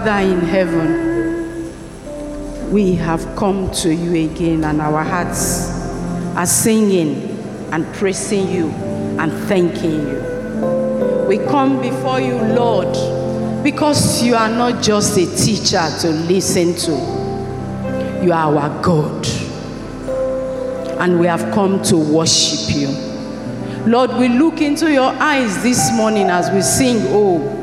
Father in heaven, we have come to you again, and our hearts are singing and praising you and thanking you. We come before you, Lord, because you are not just a teacher to listen to, you are our God. And we have come to worship you. Lord, we look into your eyes this morning as we sing, Oh,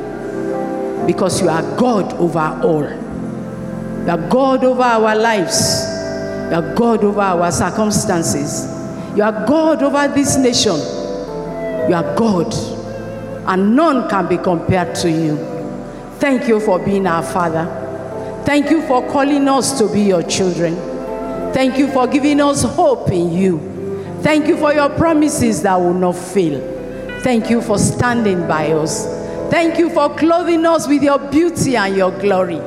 because you are God over all. You are God over our lives. You are God over our circumstances. You are God over this nation. You are God, and none can be compared to you. Thank you for being our Father. Thank you for calling us to be your children. Thank you for giving us hope in you. Thank you for your promises that will not fail. Thank you for standing by us. Thank you for clothing us with your beauty and your glory.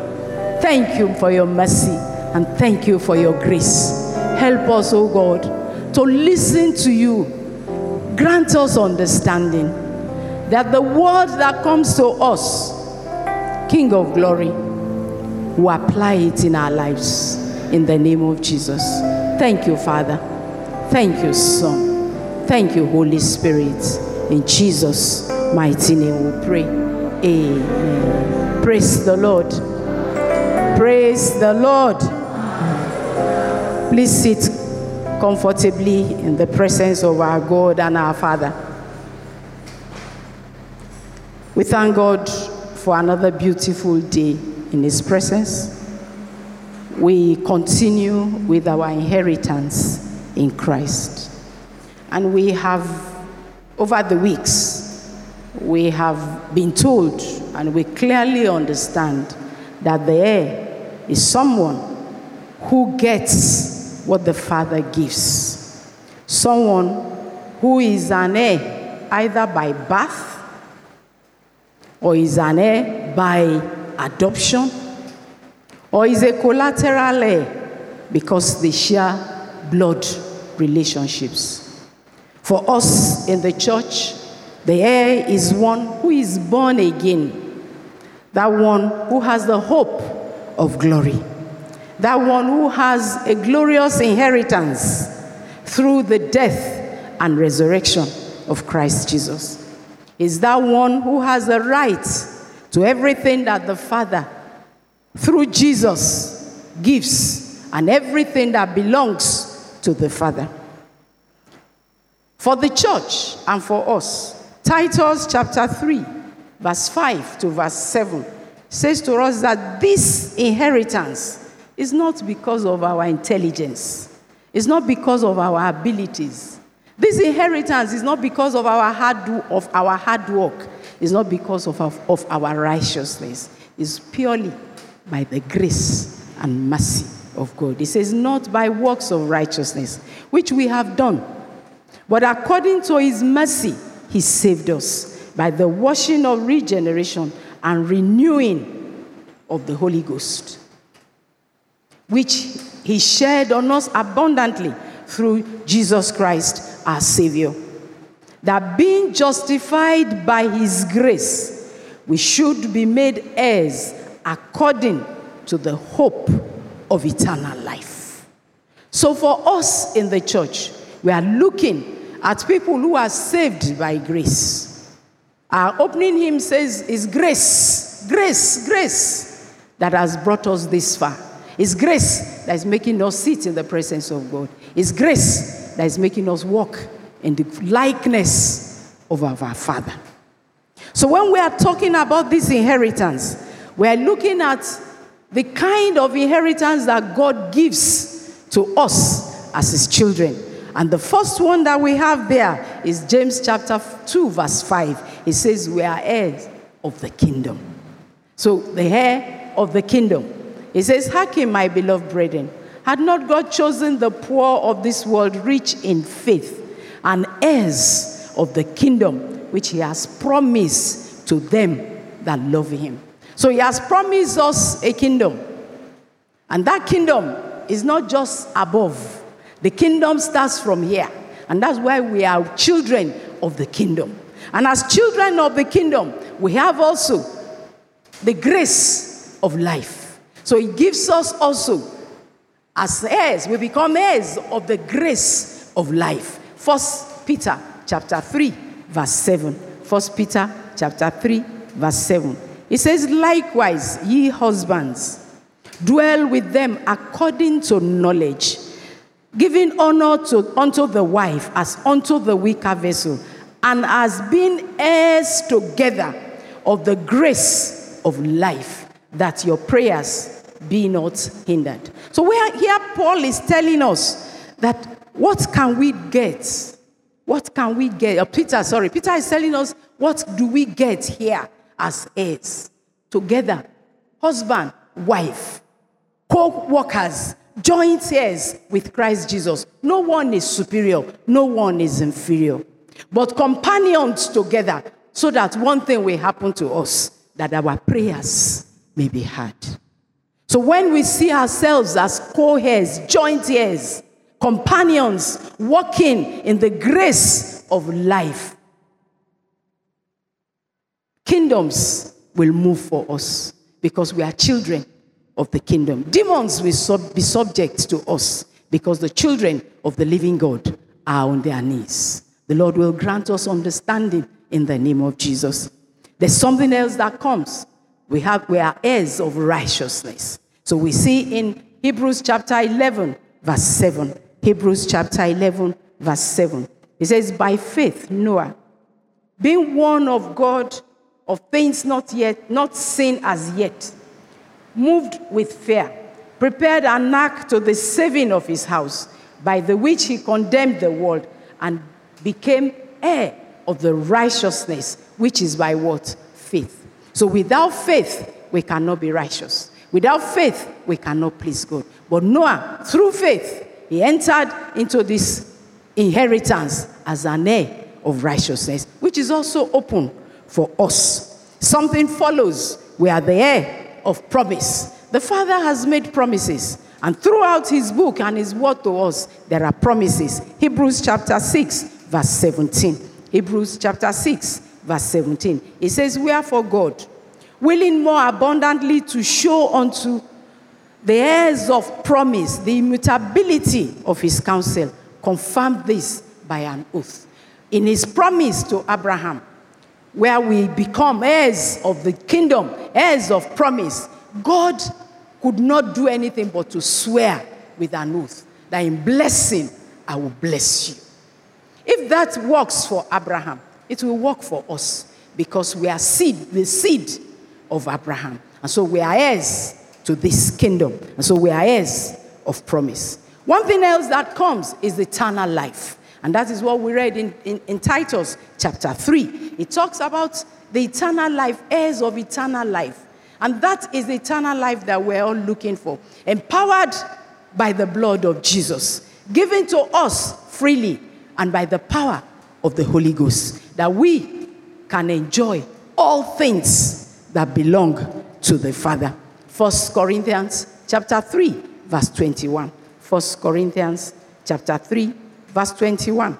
Thank you for your mercy and thank you for your grace. Help us, O oh God, to listen to you. Grant us understanding that the word that comes to us, King of glory, we apply it in our lives in the name of Jesus. Thank you, Father. Thank you, Son. Thank you, Holy Spirit. In Jesus' mighty name we pray. Amen. Praise the Lord. Praise the Lord. Please sit comfortably in the presence of our God and our Father. We thank God for another beautiful day in His presence. We continue with our inheritance in Christ. And we have, over the weeks, we have been told and we clearly understand that the heir is someone who gets what the Father gives. Someone who is an heir either by birth or is an heir by adoption or is a collateral heir because they share blood relationships. For us in the church, the heir is one who is born again, that one who has the hope of glory, that one who has a glorious inheritance through the death and resurrection of Christ Jesus. Is that one who has the right to everything that the Father, through Jesus, gives, and everything that belongs to the Father. For the church and for us, Titus chapter 3, verse 5 to verse 7 says to us that this inheritance is not because of our intelligence, it's not because of our abilities. This inheritance is not because of our hard, of our hard work, it's not because of, of, of our righteousness, it's purely by the grace and mercy of God. It says, not by works of righteousness, which we have done, but according to his mercy he saved us by the washing of regeneration and renewing of the Holy Ghost, which he shared on us abundantly through Jesus Christ, our Savior. That being justified by his grace, we should be made heirs according to the hope of eternal life. So, for us in the church, we are looking at people who are saved by grace. Our opening hymn says, It's grace, grace, grace that has brought us this far. It's grace that is making us sit in the presence of God. It's grace that is making us walk in the likeness of our Father. So, when we are talking about this inheritance, we are looking at the kind of inheritance that God gives to us as His children. And the first one that we have there is James chapter 2, verse 5. It says, We are heirs of the kingdom. So, the heir of the kingdom. It says, Hearken, my beloved brethren, had not God chosen the poor of this world rich in faith and heirs of the kingdom which He has promised to them that love Him? So, He has promised us a kingdom. And that kingdom is not just above, the kingdom starts from here. And that's why we are children of the kingdom. And as children of the kingdom, we have also the grace of life. So it gives us also, as heirs, we become heirs of the grace of life. First Peter chapter 3, verse 7. First Peter chapter 3, verse 7. It says, Likewise, ye husbands, dwell with them according to knowledge, giving honor to, unto the wife as unto the weaker vessel, and as being heirs together of the grace of life, that your prayers be not hindered. So where here Paul is telling us that what can we get? What can we get? Or Peter, sorry, Peter is telling us what do we get here as heirs? Together, husband, wife, co-workers, joint heirs with Christ Jesus. No one is superior, no one is inferior, but companions together so that one thing will happen to us that our prayers may be heard. So when we see ourselves as co heirs, joint heirs, companions walking in the grace of life, kingdoms will move for us because we are children of the kingdom. Demons will sub- be subject to us because the children of the living God are on their knees. The Lord will grant us understanding in the name of Jesus. There's something else that comes. We, have, we are heirs of righteousness. So we see in Hebrews chapter 11, verse 7. Hebrews chapter 11, verse 7. It says, By faith, Noah, being warned of God of things not yet, not seen as yet, moved with fear, prepared an ark to the saving of his house, by the which he condemned the world and became heir of the righteousness, which is by what? Faith. So without faith, we cannot be righteous. Without faith, we cannot please God. But Noah, through faith, he entered into this inheritance as an heir of righteousness, which is also open for us. Something follows. We are the heir of promise. The Father has made promises. And throughout his book and his word to us, there are promises. Hebrews chapter 6, verse 17. Hebrews chapter 6, verse 17. It says, Wherefore God, willing more abundantly to show unto the heirs of promise the immutability of his counsel, confirmed this by an oath. In his promise to Abraham, where we become heirs of the kingdom, heirs of promise, God could not do anything but to swear with an oath that in blessing I will bless you. If that works for Abraham, it will work for us because we are seed, the seed of Abraham. And so we are heirs to this kingdom. And so we are heirs of promise. One thing else that comes is eternal life. And that is what we read in, in, in Titus chapter 3. It talks about the eternal life, heirs of eternal life. And that is the eternal life that we're all looking for. Empowered by the blood of Jesus, given to us freely and by the power of the Holy Ghost, that we can enjoy all things that belong to the Father. First Corinthians chapter 3, verse 21. First Corinthians chapter 3, verse 21.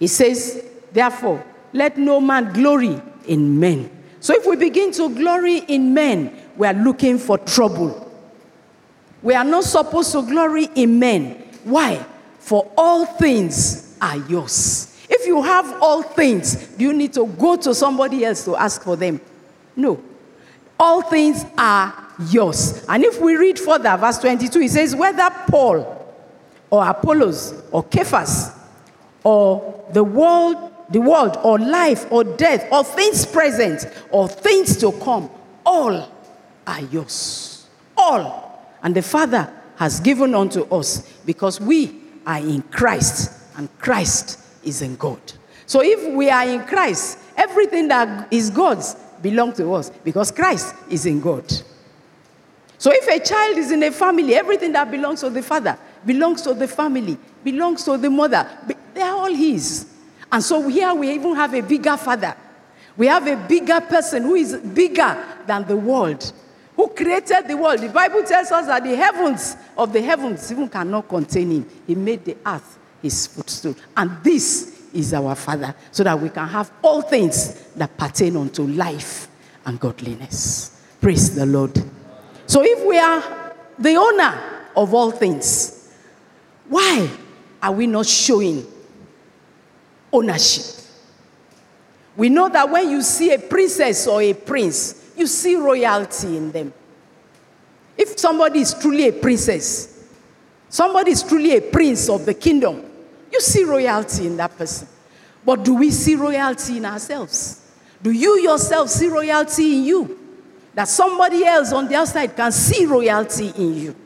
It says, Therefore, let no man glory in men. So if we begin to glory in men, we are looking for trouble. We are not supposed to glory in men. Why? For all things are yours. If you have all things, do you need to go to somebody else to ask for them? No. All things are yours. And if we read further, verse 22, it says, Whether Paul or Apollos or Cephas or the world, the world or life or death or things present or things to come, all are yours. All. And the Father has given unto us because we are in Christ, and Christ is in God. So if we are in Christ, everything that is God's belongs to us because Christ is in God. So if a child is in a family, everything that belongs to the father belongs to the family, belongs to the mother. They are all his. And so here we even have a bigger father. We have a bigger person who is bigger than the world who created the world. The Bible tells us that the heavens of the heavens even cannot contain him. He made the earth his footstool. And this is our Father, so that we can have all things that pertain unto life and godliness. Praise the Lord. So if we are the owner of all things, why are we not showing ownership? We know that when you see a princess or a prince, you see royalty in them. If somebody is truly a princess, somebody is truly a prince of the kingdom, you see royalty in that person. But do we see royalty in ourselves? Do you yourself see royalty in you? That somebody else on the outside can see royalty in you?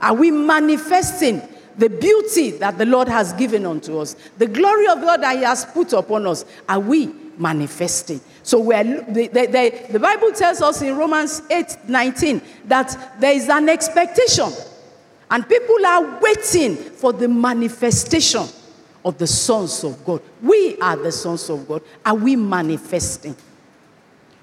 Are we manifesting the beauty that the Lord has given unto us? The glory of God that He has put upon us? Are we manifesting? So we're, the, the, the Bible tells us in Romans 8 19 that there is an expectation, and people are waiting for the manifestation of the sons of God. We are the sons of God. Are we manifesting?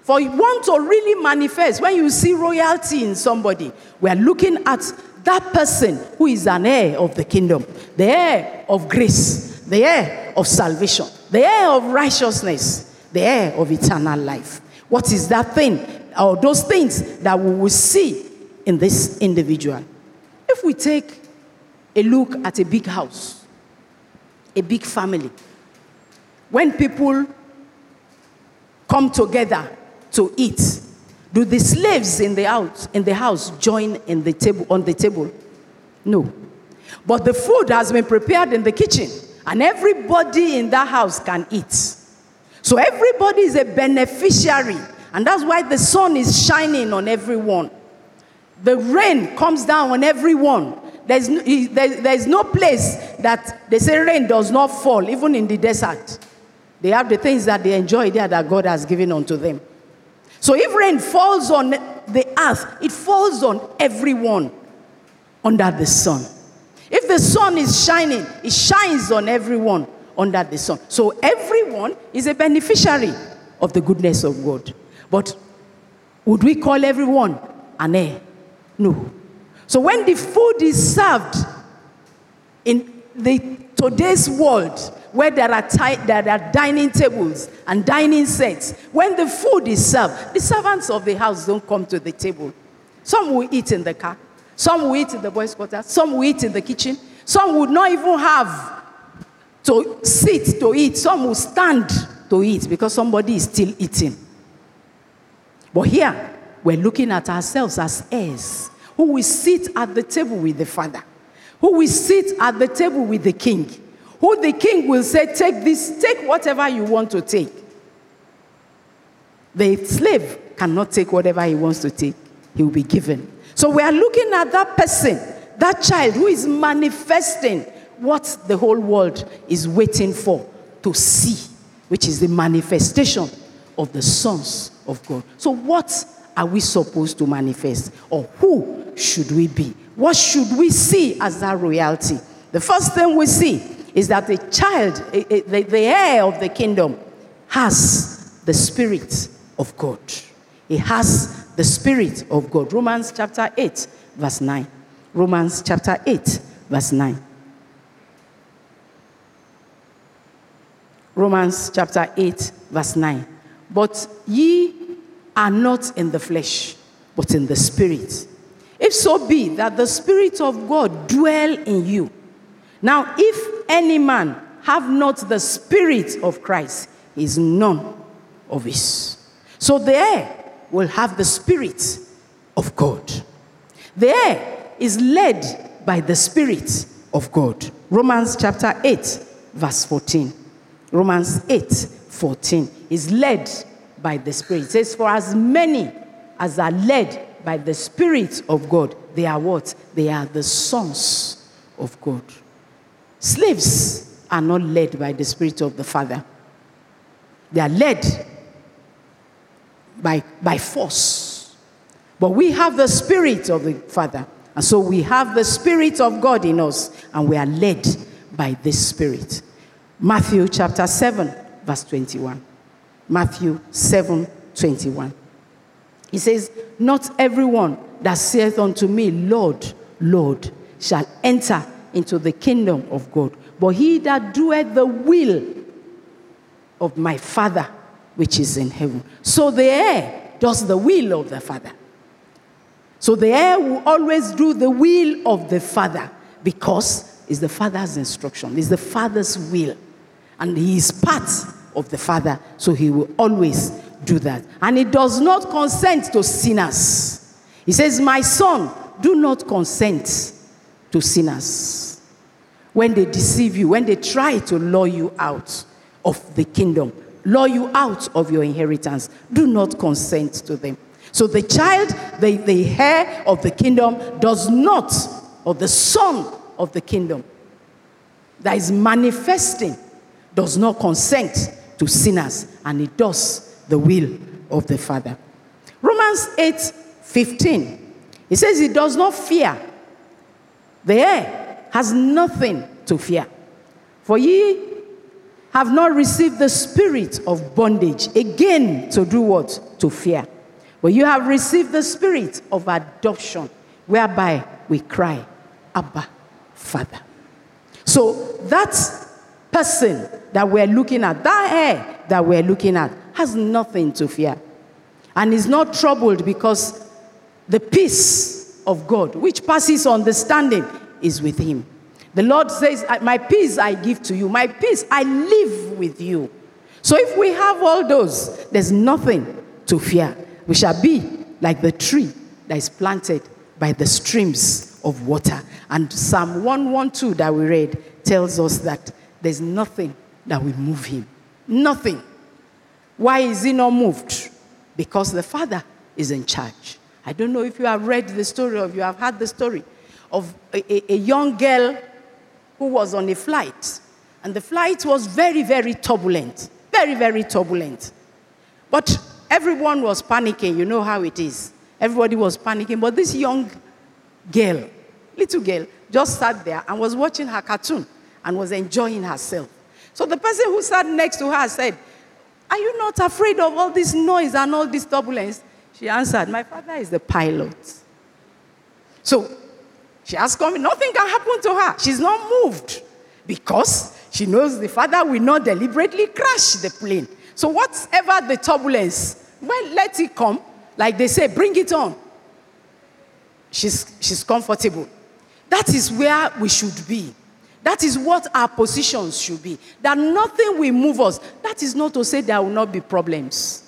For you want to really manifest, when you see royalty in somebody, we are looking at that person who is an heir of the kingdom, the heir of grace, the heir of salvation, the heir of righteousness, the heir of eternal life. What is that thing or those things that we will see in this individual? If we take a look at a big house, a big family, when people come together to eat, do the slaves in the house in the house join in the table on the table? No. But the food has been prepared in the kitchen, and everybody in that house can eat. So everybody is a beneficiary, and that's why the sun is shining on everyone. The rain comes down on everyone. There's no, there's no place that they say rain does not fall, even in the desert. They have the things that they enjoy there that God has given unto them. So if rain falls on the earth, it falls on everyone under the sun. If the sun is shining, it shines on everyone under the sun. So everyone is a beneficiary of the goodness of God. But would we call everyone an heir? No. So when the food is served in the today's world, where there are, there are dining tables and dining sets, when the food is served, the servants of the house don't come to the table. Some will eat in the car, some will eat in the boys' quarters, some will eat in the kitchen, some would not even have to sit to eat, some will stand to eat because somebody is still eating. But here, we're looking at ourselves as heirs who will sit at the table with the Father, who will sit at the table with the King who the king will say, Take this, take whatever you want to take. The slave cannot take whatever he wants to take, he will be given. So we are looking at that person, that child who is manifesting what the whole world is waiting for to see, which is the manifestation of the sons of God. So, what are we supposed to manifest? Or who should we be? What should we see as that royalty? The first thing we see is that the child, eh, eh, the, the heir of the kingdom, has the Spirit of God. He has the Spirit of God. Romans chapter 8, verse 9. Romans chapter 8, verse 9. Romans chapter 8, verse 9. But ye are not in the flesh, but in the Spirit. If so be that the Spirit of God dwell in you. Now, if any man have not the Spirit of Christ, is none of his. So the heir will have the Spirit of God. The heir is led by the Spirit of God. Romans chapter 8, verse 14. Romans 8, 14 is led by the Spirit. It says, For as many as are led by the Spirit of God, they are what? They are the sons of God. Slaves are not led by the Spirit of the Father, they are led by, by force. But we have the Spirit of the Father. And so we have the Spirit of God in us, and we are led by this Spirit. Matthew chapter 7, verse 21. Matthew 7, 21. He says, Not everyone that saith unto me, Lord, Lord, shall enter into the kingdom of God. But he that doeth the will of my Father which is in heaven. So the heir does the will of the Father. So the heir will always do the will of the Father because it's the Father's instruction, it's the Father's will. And he is part of the Father, so he will always do that. And he does not consent to sinners. He says, My son, do not consent to sinners. When they deceive you, when they try to lure you out of the kingdom, lure you out of your inheritance, do not consent to them. So the child, the, the heir of the kingdom, does not, or the son of the kingdom that is manifesting, does not consent to sinners, and he does the will of the Father. Romans 8 15. He says he does not fear. The heir has nothing to fear. For ye have not received the spirit of bondage again to do what? To fear. But you have received the spirit of adoption, whereby we cry, Abba, Father. So that person that we're looking at, that heir that we're looking at, has nothing to fear. And is not troubled because the peace of God, which passes understanding, is with him. The Lord says, My peace I give to you, my peace I live with you. So if we have all those, there's nothing to fear. We shall be like the tree that is planted by the streams of water. And Psalm 112 that we read tells us that there's nothing that will move him. Nothing. Why is he not moved? Because the Father is in charge. I don't know if you have read the story or you have heard the story of a, a, a young girl who was on a flight. And the flight was very, very turbulent. Very, very turbulent. But everyone was panicking. You know how it is. Everybody was panicking. But this young girl, little girl, just sat there and was watching her cartoon and was enjoying herself. So the person who sat next to her said, Are you not afraid of all this noise and all this turbulence? She answered, My father is the pilot. So she has come, nothing can happen to her. She's not moved because she knows the father will not deliberately crash the plane. So, whatever the turbulence, well, let it come. Like they say, bring it on. She's, she's comfortable. That is where we should be. That is what our positions should be. That nothing will move us. That is not to say there will not be problems.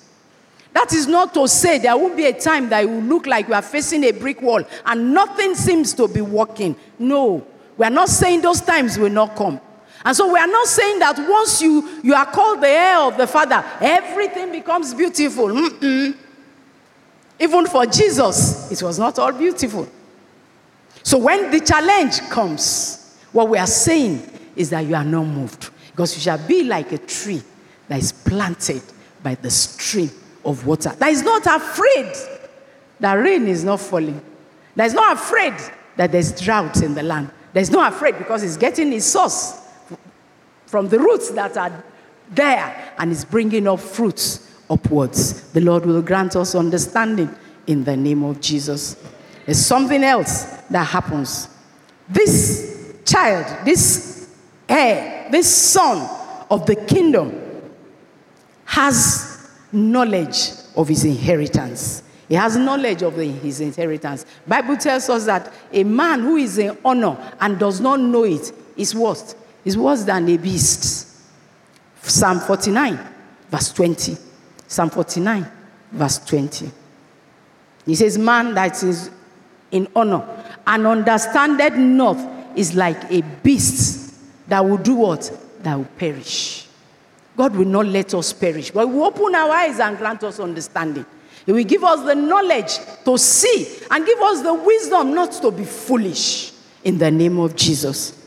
That is not to say there will be a time that it will look like we are facing a brick wall and nothing seems to be working. No, we are not saying those times will not come. And so we are not saying that once you, you are called the heir of the Father, everything becomes beautiful. Mm-mm. Even for Jesus, it was not all beautiful. So when the challenge comes, what we are saying is that you are not moved. Because you shall be like a tree that is planted by the stream of water, that is not afraid that rain is not falling, that is not afraid that there's drought in the land, that is not afraid because it's getting its source from the roots that are there and is bringing up fruits upwards. The Lord will grant us understanding in the name of Jesus. There's something else that happens. This child, this heir, this son of the kingdom has knowledge of his inheritance. He has knowledge of his inheritance. Bible tells us that a man who is in honor and does not know it is worse. Is worse than a beast. Psalm 49, verse 20. Psalm 49, verse 20. He says, Man that is in honor and understandeth not is like a beast that will do what? That will perish. God will not let us perish, but He will open our eyes and grant us understanding. He will give us the knowledge to see and give us the wisdom not to be foolish in the name of Jesus.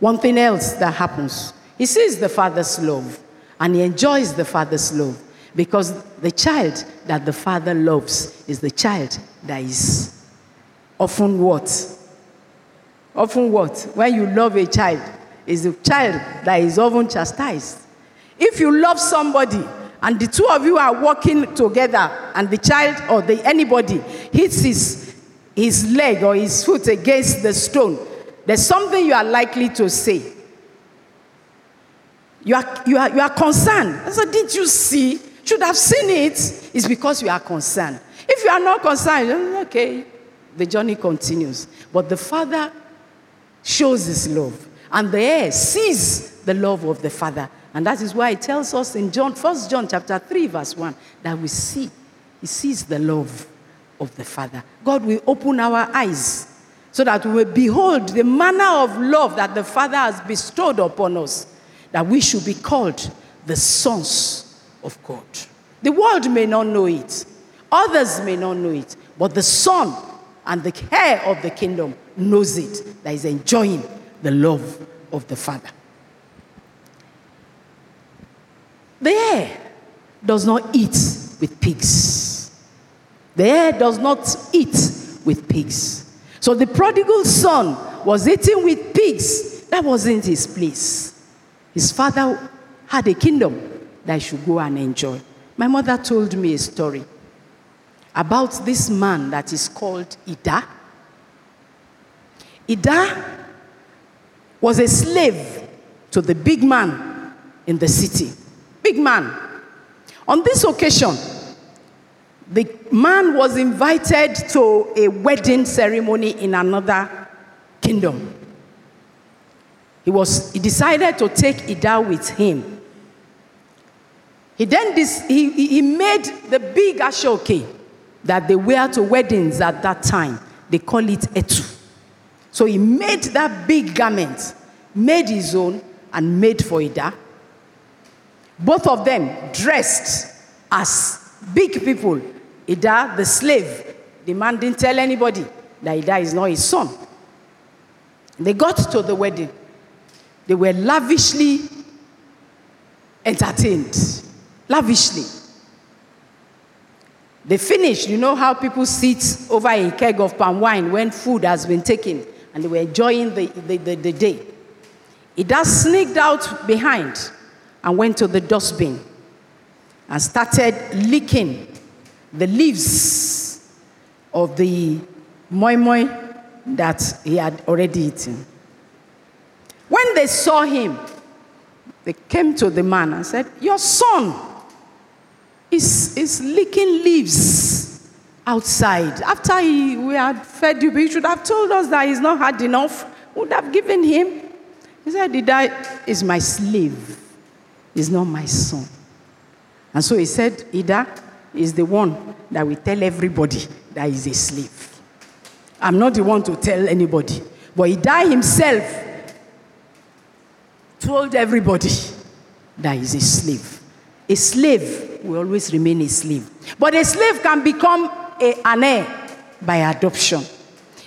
One thing else that happens, he sees the father's love and he enjoys the father's love because the child that the father loves is the child that is often what? Often what? When you love a child, is a child that is often chastised. If you love somebody and the two of you are walking together and the child or the anybody hits his, his leg or his foot against the stone, there's something you are likely to say. You are, you are, you are concerned. I said, Did you see? Should have seen it, it's because you are concerned. If you are not concerned, okay, the journey continues. But the Father shows his love, and the heir sees the love of the Father. And that is why it tells us in John, 1 John chapter 3, verse 1, that we see, he sees the love of the Father. God will open our eyes so that we behold the manner of love that the Father has bestowed upon us, that we should be called the sons of God. The world may not know it, others may not know it, but the Son and the heir of the kingdom knows it, that is enjoying the love of the Father. The heir does not eat with pigs. The heir does not eat with pigs. So the prodigal son was eating with pigs. That wasn't his place. His father had a kingdom that he should go and enjoy. My mother told me a story about this man that is called Ida. Ida was a slave to the big man in the city. Big man. On this occasion, the man was invited to a wedding ceremony in another kingdom. He, was, he decided to take Ida with him. He then dis, he, he made the big ashoke that they wear to weddings at that time. They call it etu. So he made that big garment, made his own, and made for Ida. Both of them dressed as big people. Ida, the slave, the man didn't tell anybody that Ida is not his son. They got to the wedding. They were lavishly entertained. Lavishly. They finished. You know how people sit over a keg of palm wine when food has been taken and they were enjoying the, the, the, the day. Ida sneaked out behind and went to the dustbin and started licking the leaves of the moi moi that he had already eaten. When they saw him, they came to the man and said, Your son is, is licking leaves outside. After he, we had fed you, he should have told us that he's not had enough. Would have given him. He said, The guy is my slave is not my son. And so he said, Ida is the one that will tell everybody that he's a slave. I'm not the one to tell anybody. But Ida himself told everybody that he's a slave. A slave will always remain a slave. But a slave can become a, an heir by adoption.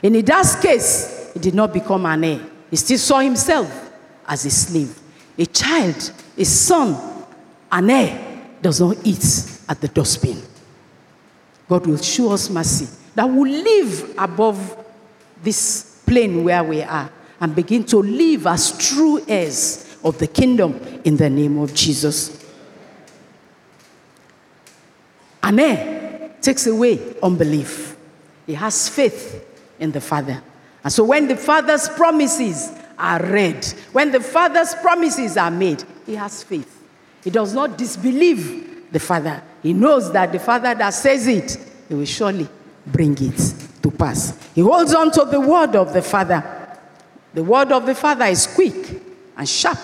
In Ida's case, he did not become an heir. He still saw himself as a slave. A child a son, an heir, does not eat at the dustbin. God will show us mercy that will live above this plane where we are and begin to live as true heirs of the kingdom in the name of Jesus. An heir takes away unbelief. He has faith in the Father. And so when the Father's promises are read, when the Father's promises are made, he has faith. He does not disbelieve the Father. He knows that the Father that says it, he will surely bring it to pass. He holds on to the word of the Father. The word of the Father is quick and sharp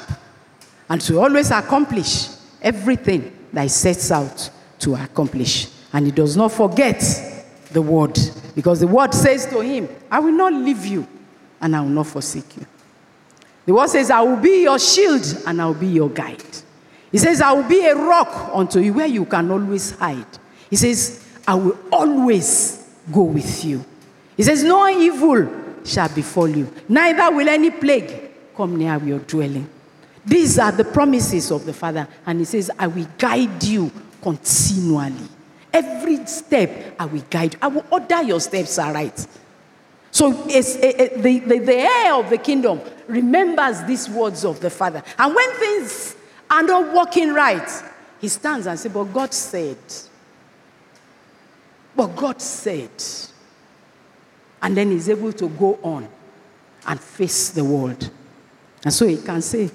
and to always accomplish everything that he sets out to accomplish. And he does not forget the word because the word says to him, I will not leave you and I will not forsake you. The word says, I will be your shield and I will be your guide. He says, I will be a rock unto you where you can always hide. He says, I will always go with you. He says, No evil shall befall you, neither will any plague come near your dwelling. These are the promises of the Father. And He says, I will guide you continually. Every step, I will guide you. I will order your steps aright. So it's, it, it, the, the, the heir of the kingdom remembers these words of the Father. And when things are not working right, he stands and says, But God said. But God said. And then he's able to go on and face the world. And so he can say,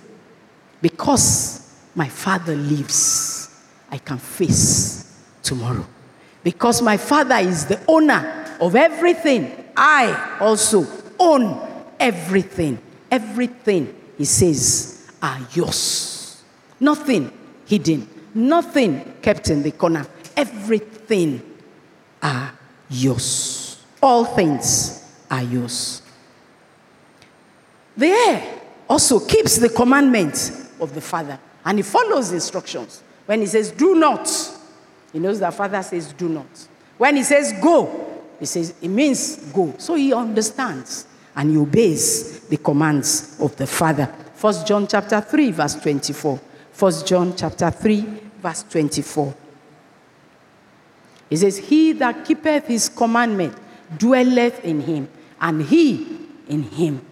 Because my Father lives, I can face tomorrow. Because my Father is the owner of everything, I also own everything. Everything, He says, are yours. Nothing hidden, nothing kept in the corner. Everything are yours. All things are yours. The heir also keeps the commandments of the Father and he follows instructions. When he says, do not, he knows that Father says, do not. When he says, go, he says, it means go. So he understands and he obeys the commands of the Father. First John chapter 3, verse 24. First John chapter 3, verse 24. He says, He that keepeth his commandment dwelleth in him, and he in him.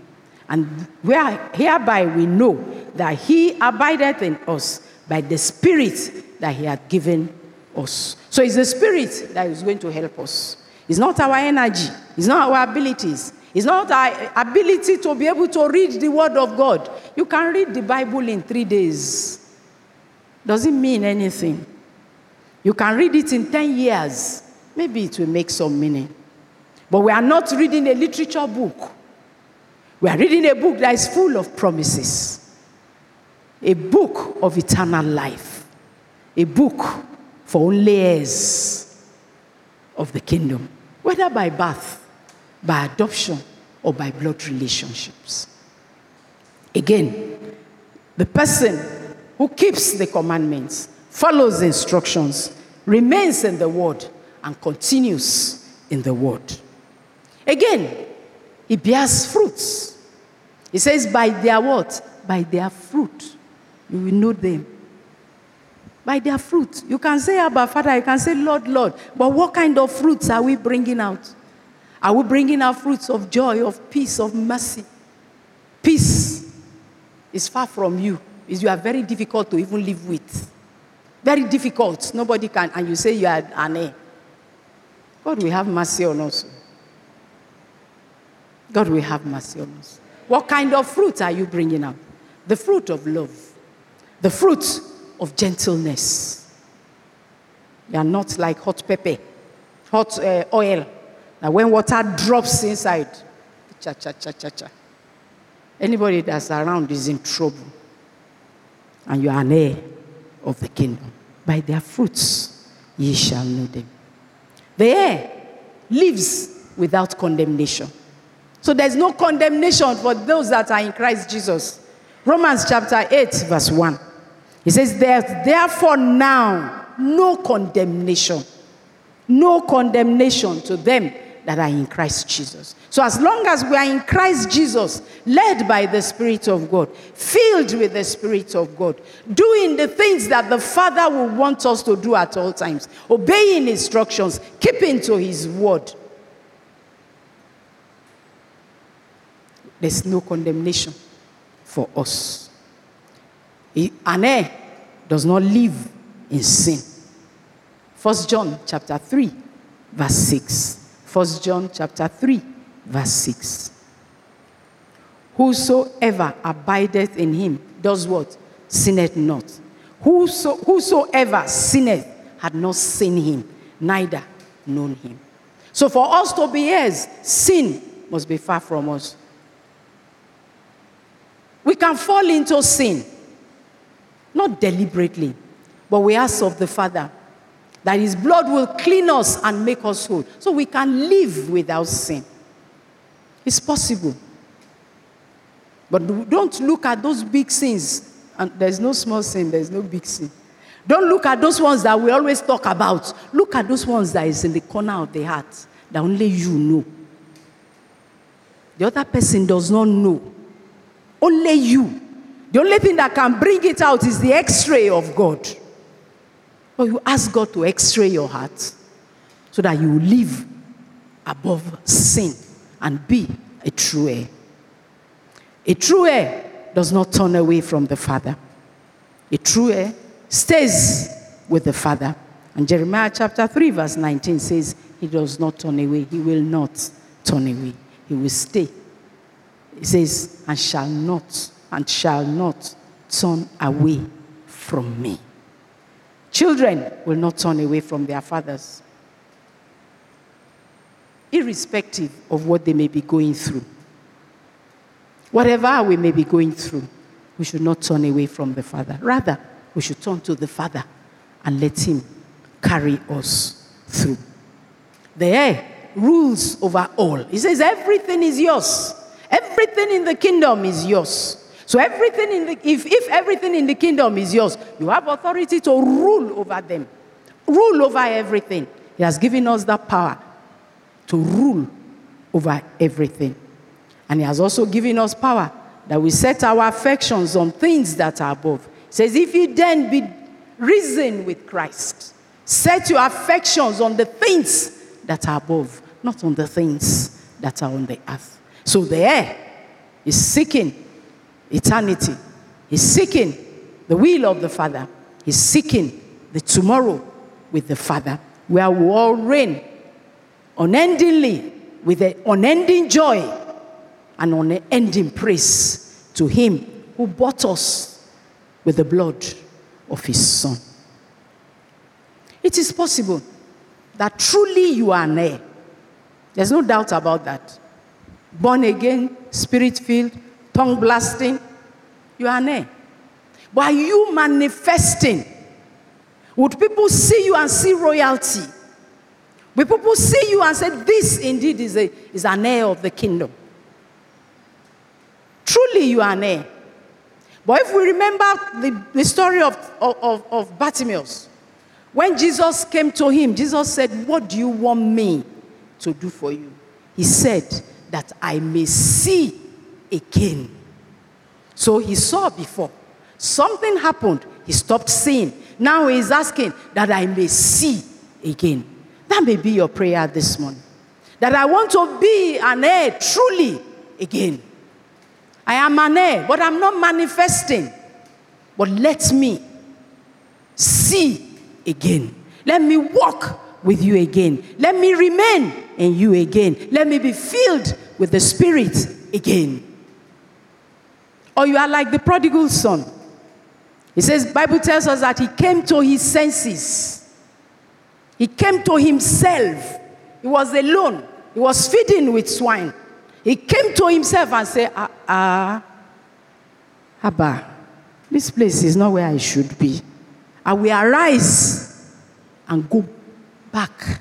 And where, hereby we know that he abideth in us by the Spirit that he hath given us. So it's the Spirit that is going to help us. It's not our energy, it's not our abilities, it's not our ability to be able to read the Word of God. You can read the Bible in three days. Doesn't mean anything. You can read it in 10 years. Maybe it will make some meaning. But we are not reading a literature book. We are reading a book that is full of promises, a book of eternal life, a book for only heirs of the kingdom, whether by birth, by adoption, or by blood relationships. Again, the person who keeps the commandments, follows the instructions, remains in the word, and continues in the word. Again, he bears fruits. He says, by their what? By their fruit. You will know them. By their fruit. You can say, Abba, Father, you can say, Lord, Lord. But what kind of fruits are we bringing out? Are we bringing out fruits of joy, of peace, of mercy? Peace is far from you. Is you are very difficult to even live with. Very difficult. Nobody can. And you say you are an heir. God will have mercy on us. God will have mercy on us. What kind of fruit are you bringing out? The fruit of love, the fruit of gentleness. You are not like hot pepper, hot uh, oil. Now, when water drops inside, cha cha cha cha cha. Anybody that's around is in trouble. And you are an heir of the kingdom. By their fruits ye shall know them. The heir lives without condemnation. So there's no condemnation for those that are in Christ Jesus. Romans chapter 8, verse 1. He says, There's therefore now no condemnation. No condemnation to them that are in Christ Jesus. So, as long as we are in Christ Jesus, led by the Spirit of God, filled with the Spirit of God, doing the things that the Father will want us to do at all times, obeying instructions, keeping to His word, there's no condemnation for us. An does not live in sin. First John chapter 3, verse 6. First John chapter 3, verse 6. Whosoever abideth in him does what? Sinneth not. Whoso, whosoever sinneth had not seen him, neither known him. So for us to be heirs, sin must be far from us. We can fall into sin, not deliberately, but we ask of the Father that His blood will clean us and make us whole so we can live without sin. It's possible. But don't look at those big sins. And there's no small sin, there's no big sin. Don't look at those ones that we always talk about. Look at those ones that is in the corner of the heart that only you know. The other person does not know. Only you. The only thing that can bring it out is the x ray of God. But you ask God to x ray your heart so that you live above sin and be a true heir. A true heir does not turn away from the Father. A true heir stays with the Father. And Jeremiah chapter 3, verse 19 says, He does not turn away. He will not turn away. He will stay He says, and shall not, and shall not turn away from me. Children will not turn away from their fathers, irrespective of what they may be going through. Whatever we may be going through, we should not turn away from the Father. Rather, we should turn to the Father and let Him carry us through. The heir rules over all. He says, Everything is yours. Everything in the kingdom is yours. So everything in the, if, if everything in the kingdom is yours, you have authority to rule over them. Rule over everything. He has given us that power to rule over everything. And he has also given us power that we set our affections on things that are above. He says, if you then be risen with Christ, set your affections on the things that are above, not on the things that are on the earth. So the heir is seeking eternity. He's seeking the will of the Father. He's seeking the tomorrow with the Father, where we all reign unendingly with an unending joy and unending praise to Him who bought us with the blood of His Son. It is possible that truly you are an heir. There's no doubt about that. Born again, spirit filled, tongue blasting, you are an But are you manifesting? Would people see you and see royalty? Would people see you and say, This indeed is, a, is an heir of the kingdom? Truly, you are an heir. But if we remember the, the story of, of, of Bartimaeus, when Jesus came to him, Jesus said, What do you want me to do for you? He said, That I may see again. So he saw before. Something happened. He stopped seeing. Now he's asking that I may see again. That may be your prayer this morning. That I want to be an heir truly again. I am an heir, but I'm not manifesting. But let me see again. Let me walk with you again. Let me remain in you again. Let me be filled with the Spirit again. Or you are like the prodigal son. He says, Bible tells us that he came to his senses. He came to himself. He was alone. He was feeding with swine. He came to himself and said, Ah, ah, Abba, this place is not where I should be. I will arise and go back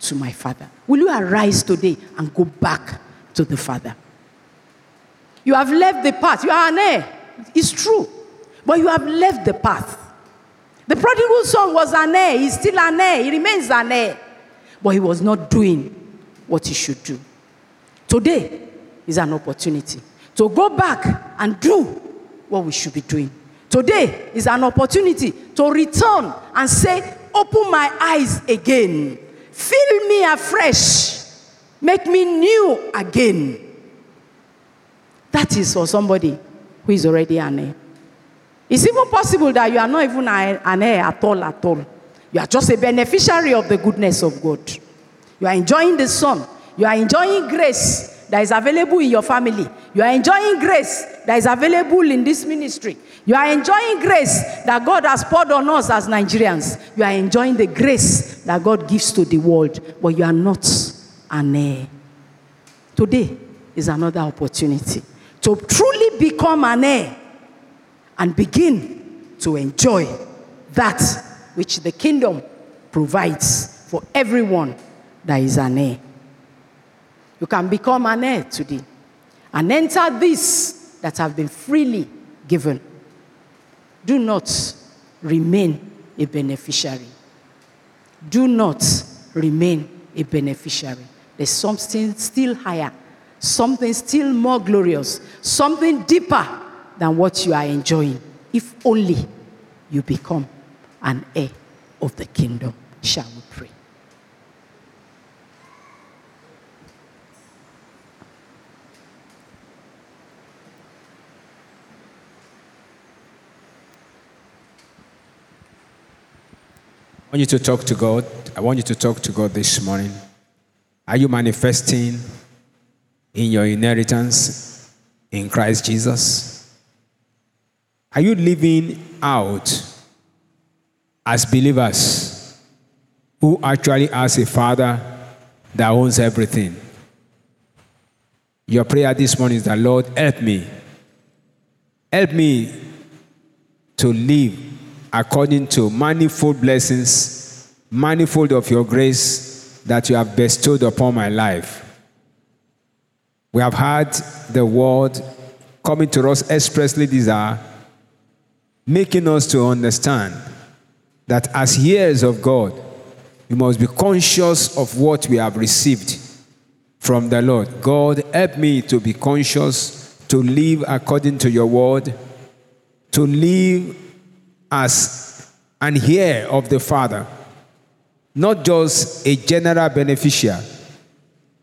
to my father. Will you arise today and go back to the father? You have left the path. You are an heir. It's true. But you have left the path. The prodigal son was an heir. He's still an heir. He remains an heir. But he was not doing what he should do. Today is an opportunity to go back and do what we should be doing. Today is an opportunity to return and say, Open my eyes again. Fill me afresh. Make me new again. That is for somebody who is already an heir. It's even possible that you are not even an heir at all, at all. You are just a beneficiary of the goodness of God. You are enjoying the Son. You are enjoying grace that is available in your family. You are enjoying grace that is available in this ministry. You are enjoying grace that God has poured on us as Nigerians. You are enjoying the grace that God gives to the world, but you are not an heir. Today is another opportunity to truly become an heir and begin to enjoy that which the kingdom provides for everyone that is an heir. You can become an heir today and enter this that have been freely given. Do not remain a beneficiary. Do not remain a beneficiary. There's something still higher something still more glorious, something deeper than what you are enjoying, if only you become an heir of the kingdom. Shall we pray? I want you to talk to God. I want you to talk to God this morning. Are you manifesting in your inheritance in Christ Jesus? Are you living out as believers who actually has a father that owns everything. Your prayer this morning is that, Lord, help me. Help me to live according to manifold blessings, manifold of your grace that you have bestowed upon my life. We have had the word coming to us expressly these are making us to understand that as heirs of God, we must be conscious of what we have received from the Lord. God, help me to be conscious, to live according to your word, to live as an heir of the Father, not just a general beneficiary,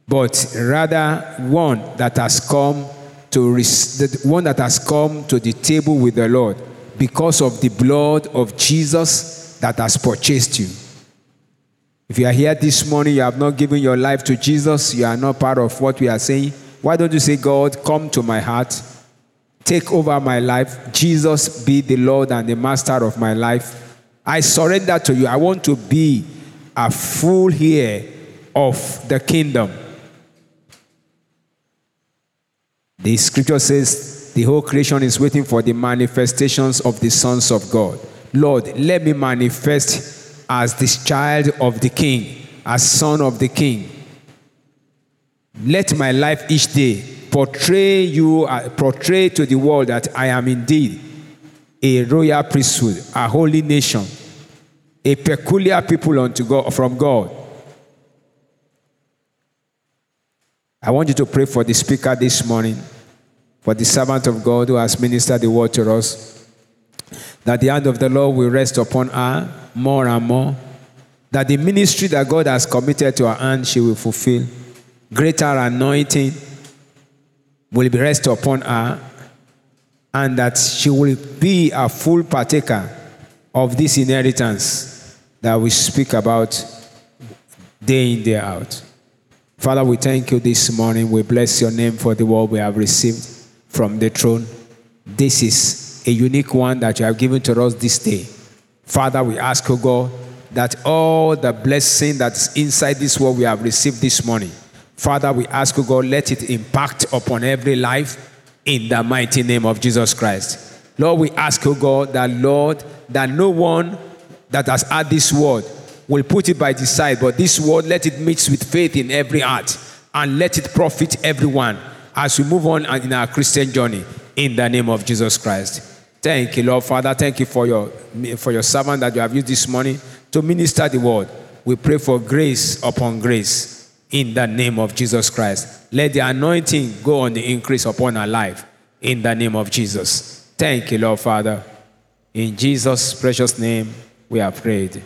but rather one that has come to the one that has come to the table with the Lord because of the blood of Jesus that has purchased you. If you are here this morning, you have not given your life to Jesus, you are not part of what we are saying. Why don't you say, God, come to my heart, take over my life. Jesus, be the Lord and the master of my life. I surrender to you. I want to be a full heir of the kingdom. The scripture says the whole creation is waiting for the manifestations of the sons of God. Lord, let me manifest as this child of the king, as son of the king. Let my life each day portray you, uh, portray to the world that I am indeed a royal priesthood, a holy nation, a peculiar people unto God from God. I want you to pray for the speaker this morning, for the servant of God who has ministered the word to us, that the hand of the Lord will rest upon her more and more. That the ministry that God has committed to her hand, she will fulfill. Greater anointing will be rest upon her, and that she will be a full partaker of this inheritance that we speak about day in, day out. Father, we thank you this morning. We bless your name for the word we have received from the throne. This is a unique one that you have given to us this day. Father, we ask, O God, that all the blessing that's inside this world we have received this morning, Father, we ask, O God, let it impact upon every life in the mighty name of Jesus Christ. Lord, we ask, O God, that Lord, that no one that has had this word will put it by the side, but this word, let it mix with faith in every heart and let it profit everyone as we move on in our Christian journey in the name of Jesus Christ. Thank you, Lord Father. Thank you for your, for your servant that you have used this morning to minister the word. We pray for grace upon grace in the name of Jesus Christ. Let the anointing go on the increase upon our life in the name of Jesus. Thank you, Lord Father. In Jesus' precious name, we have prayed.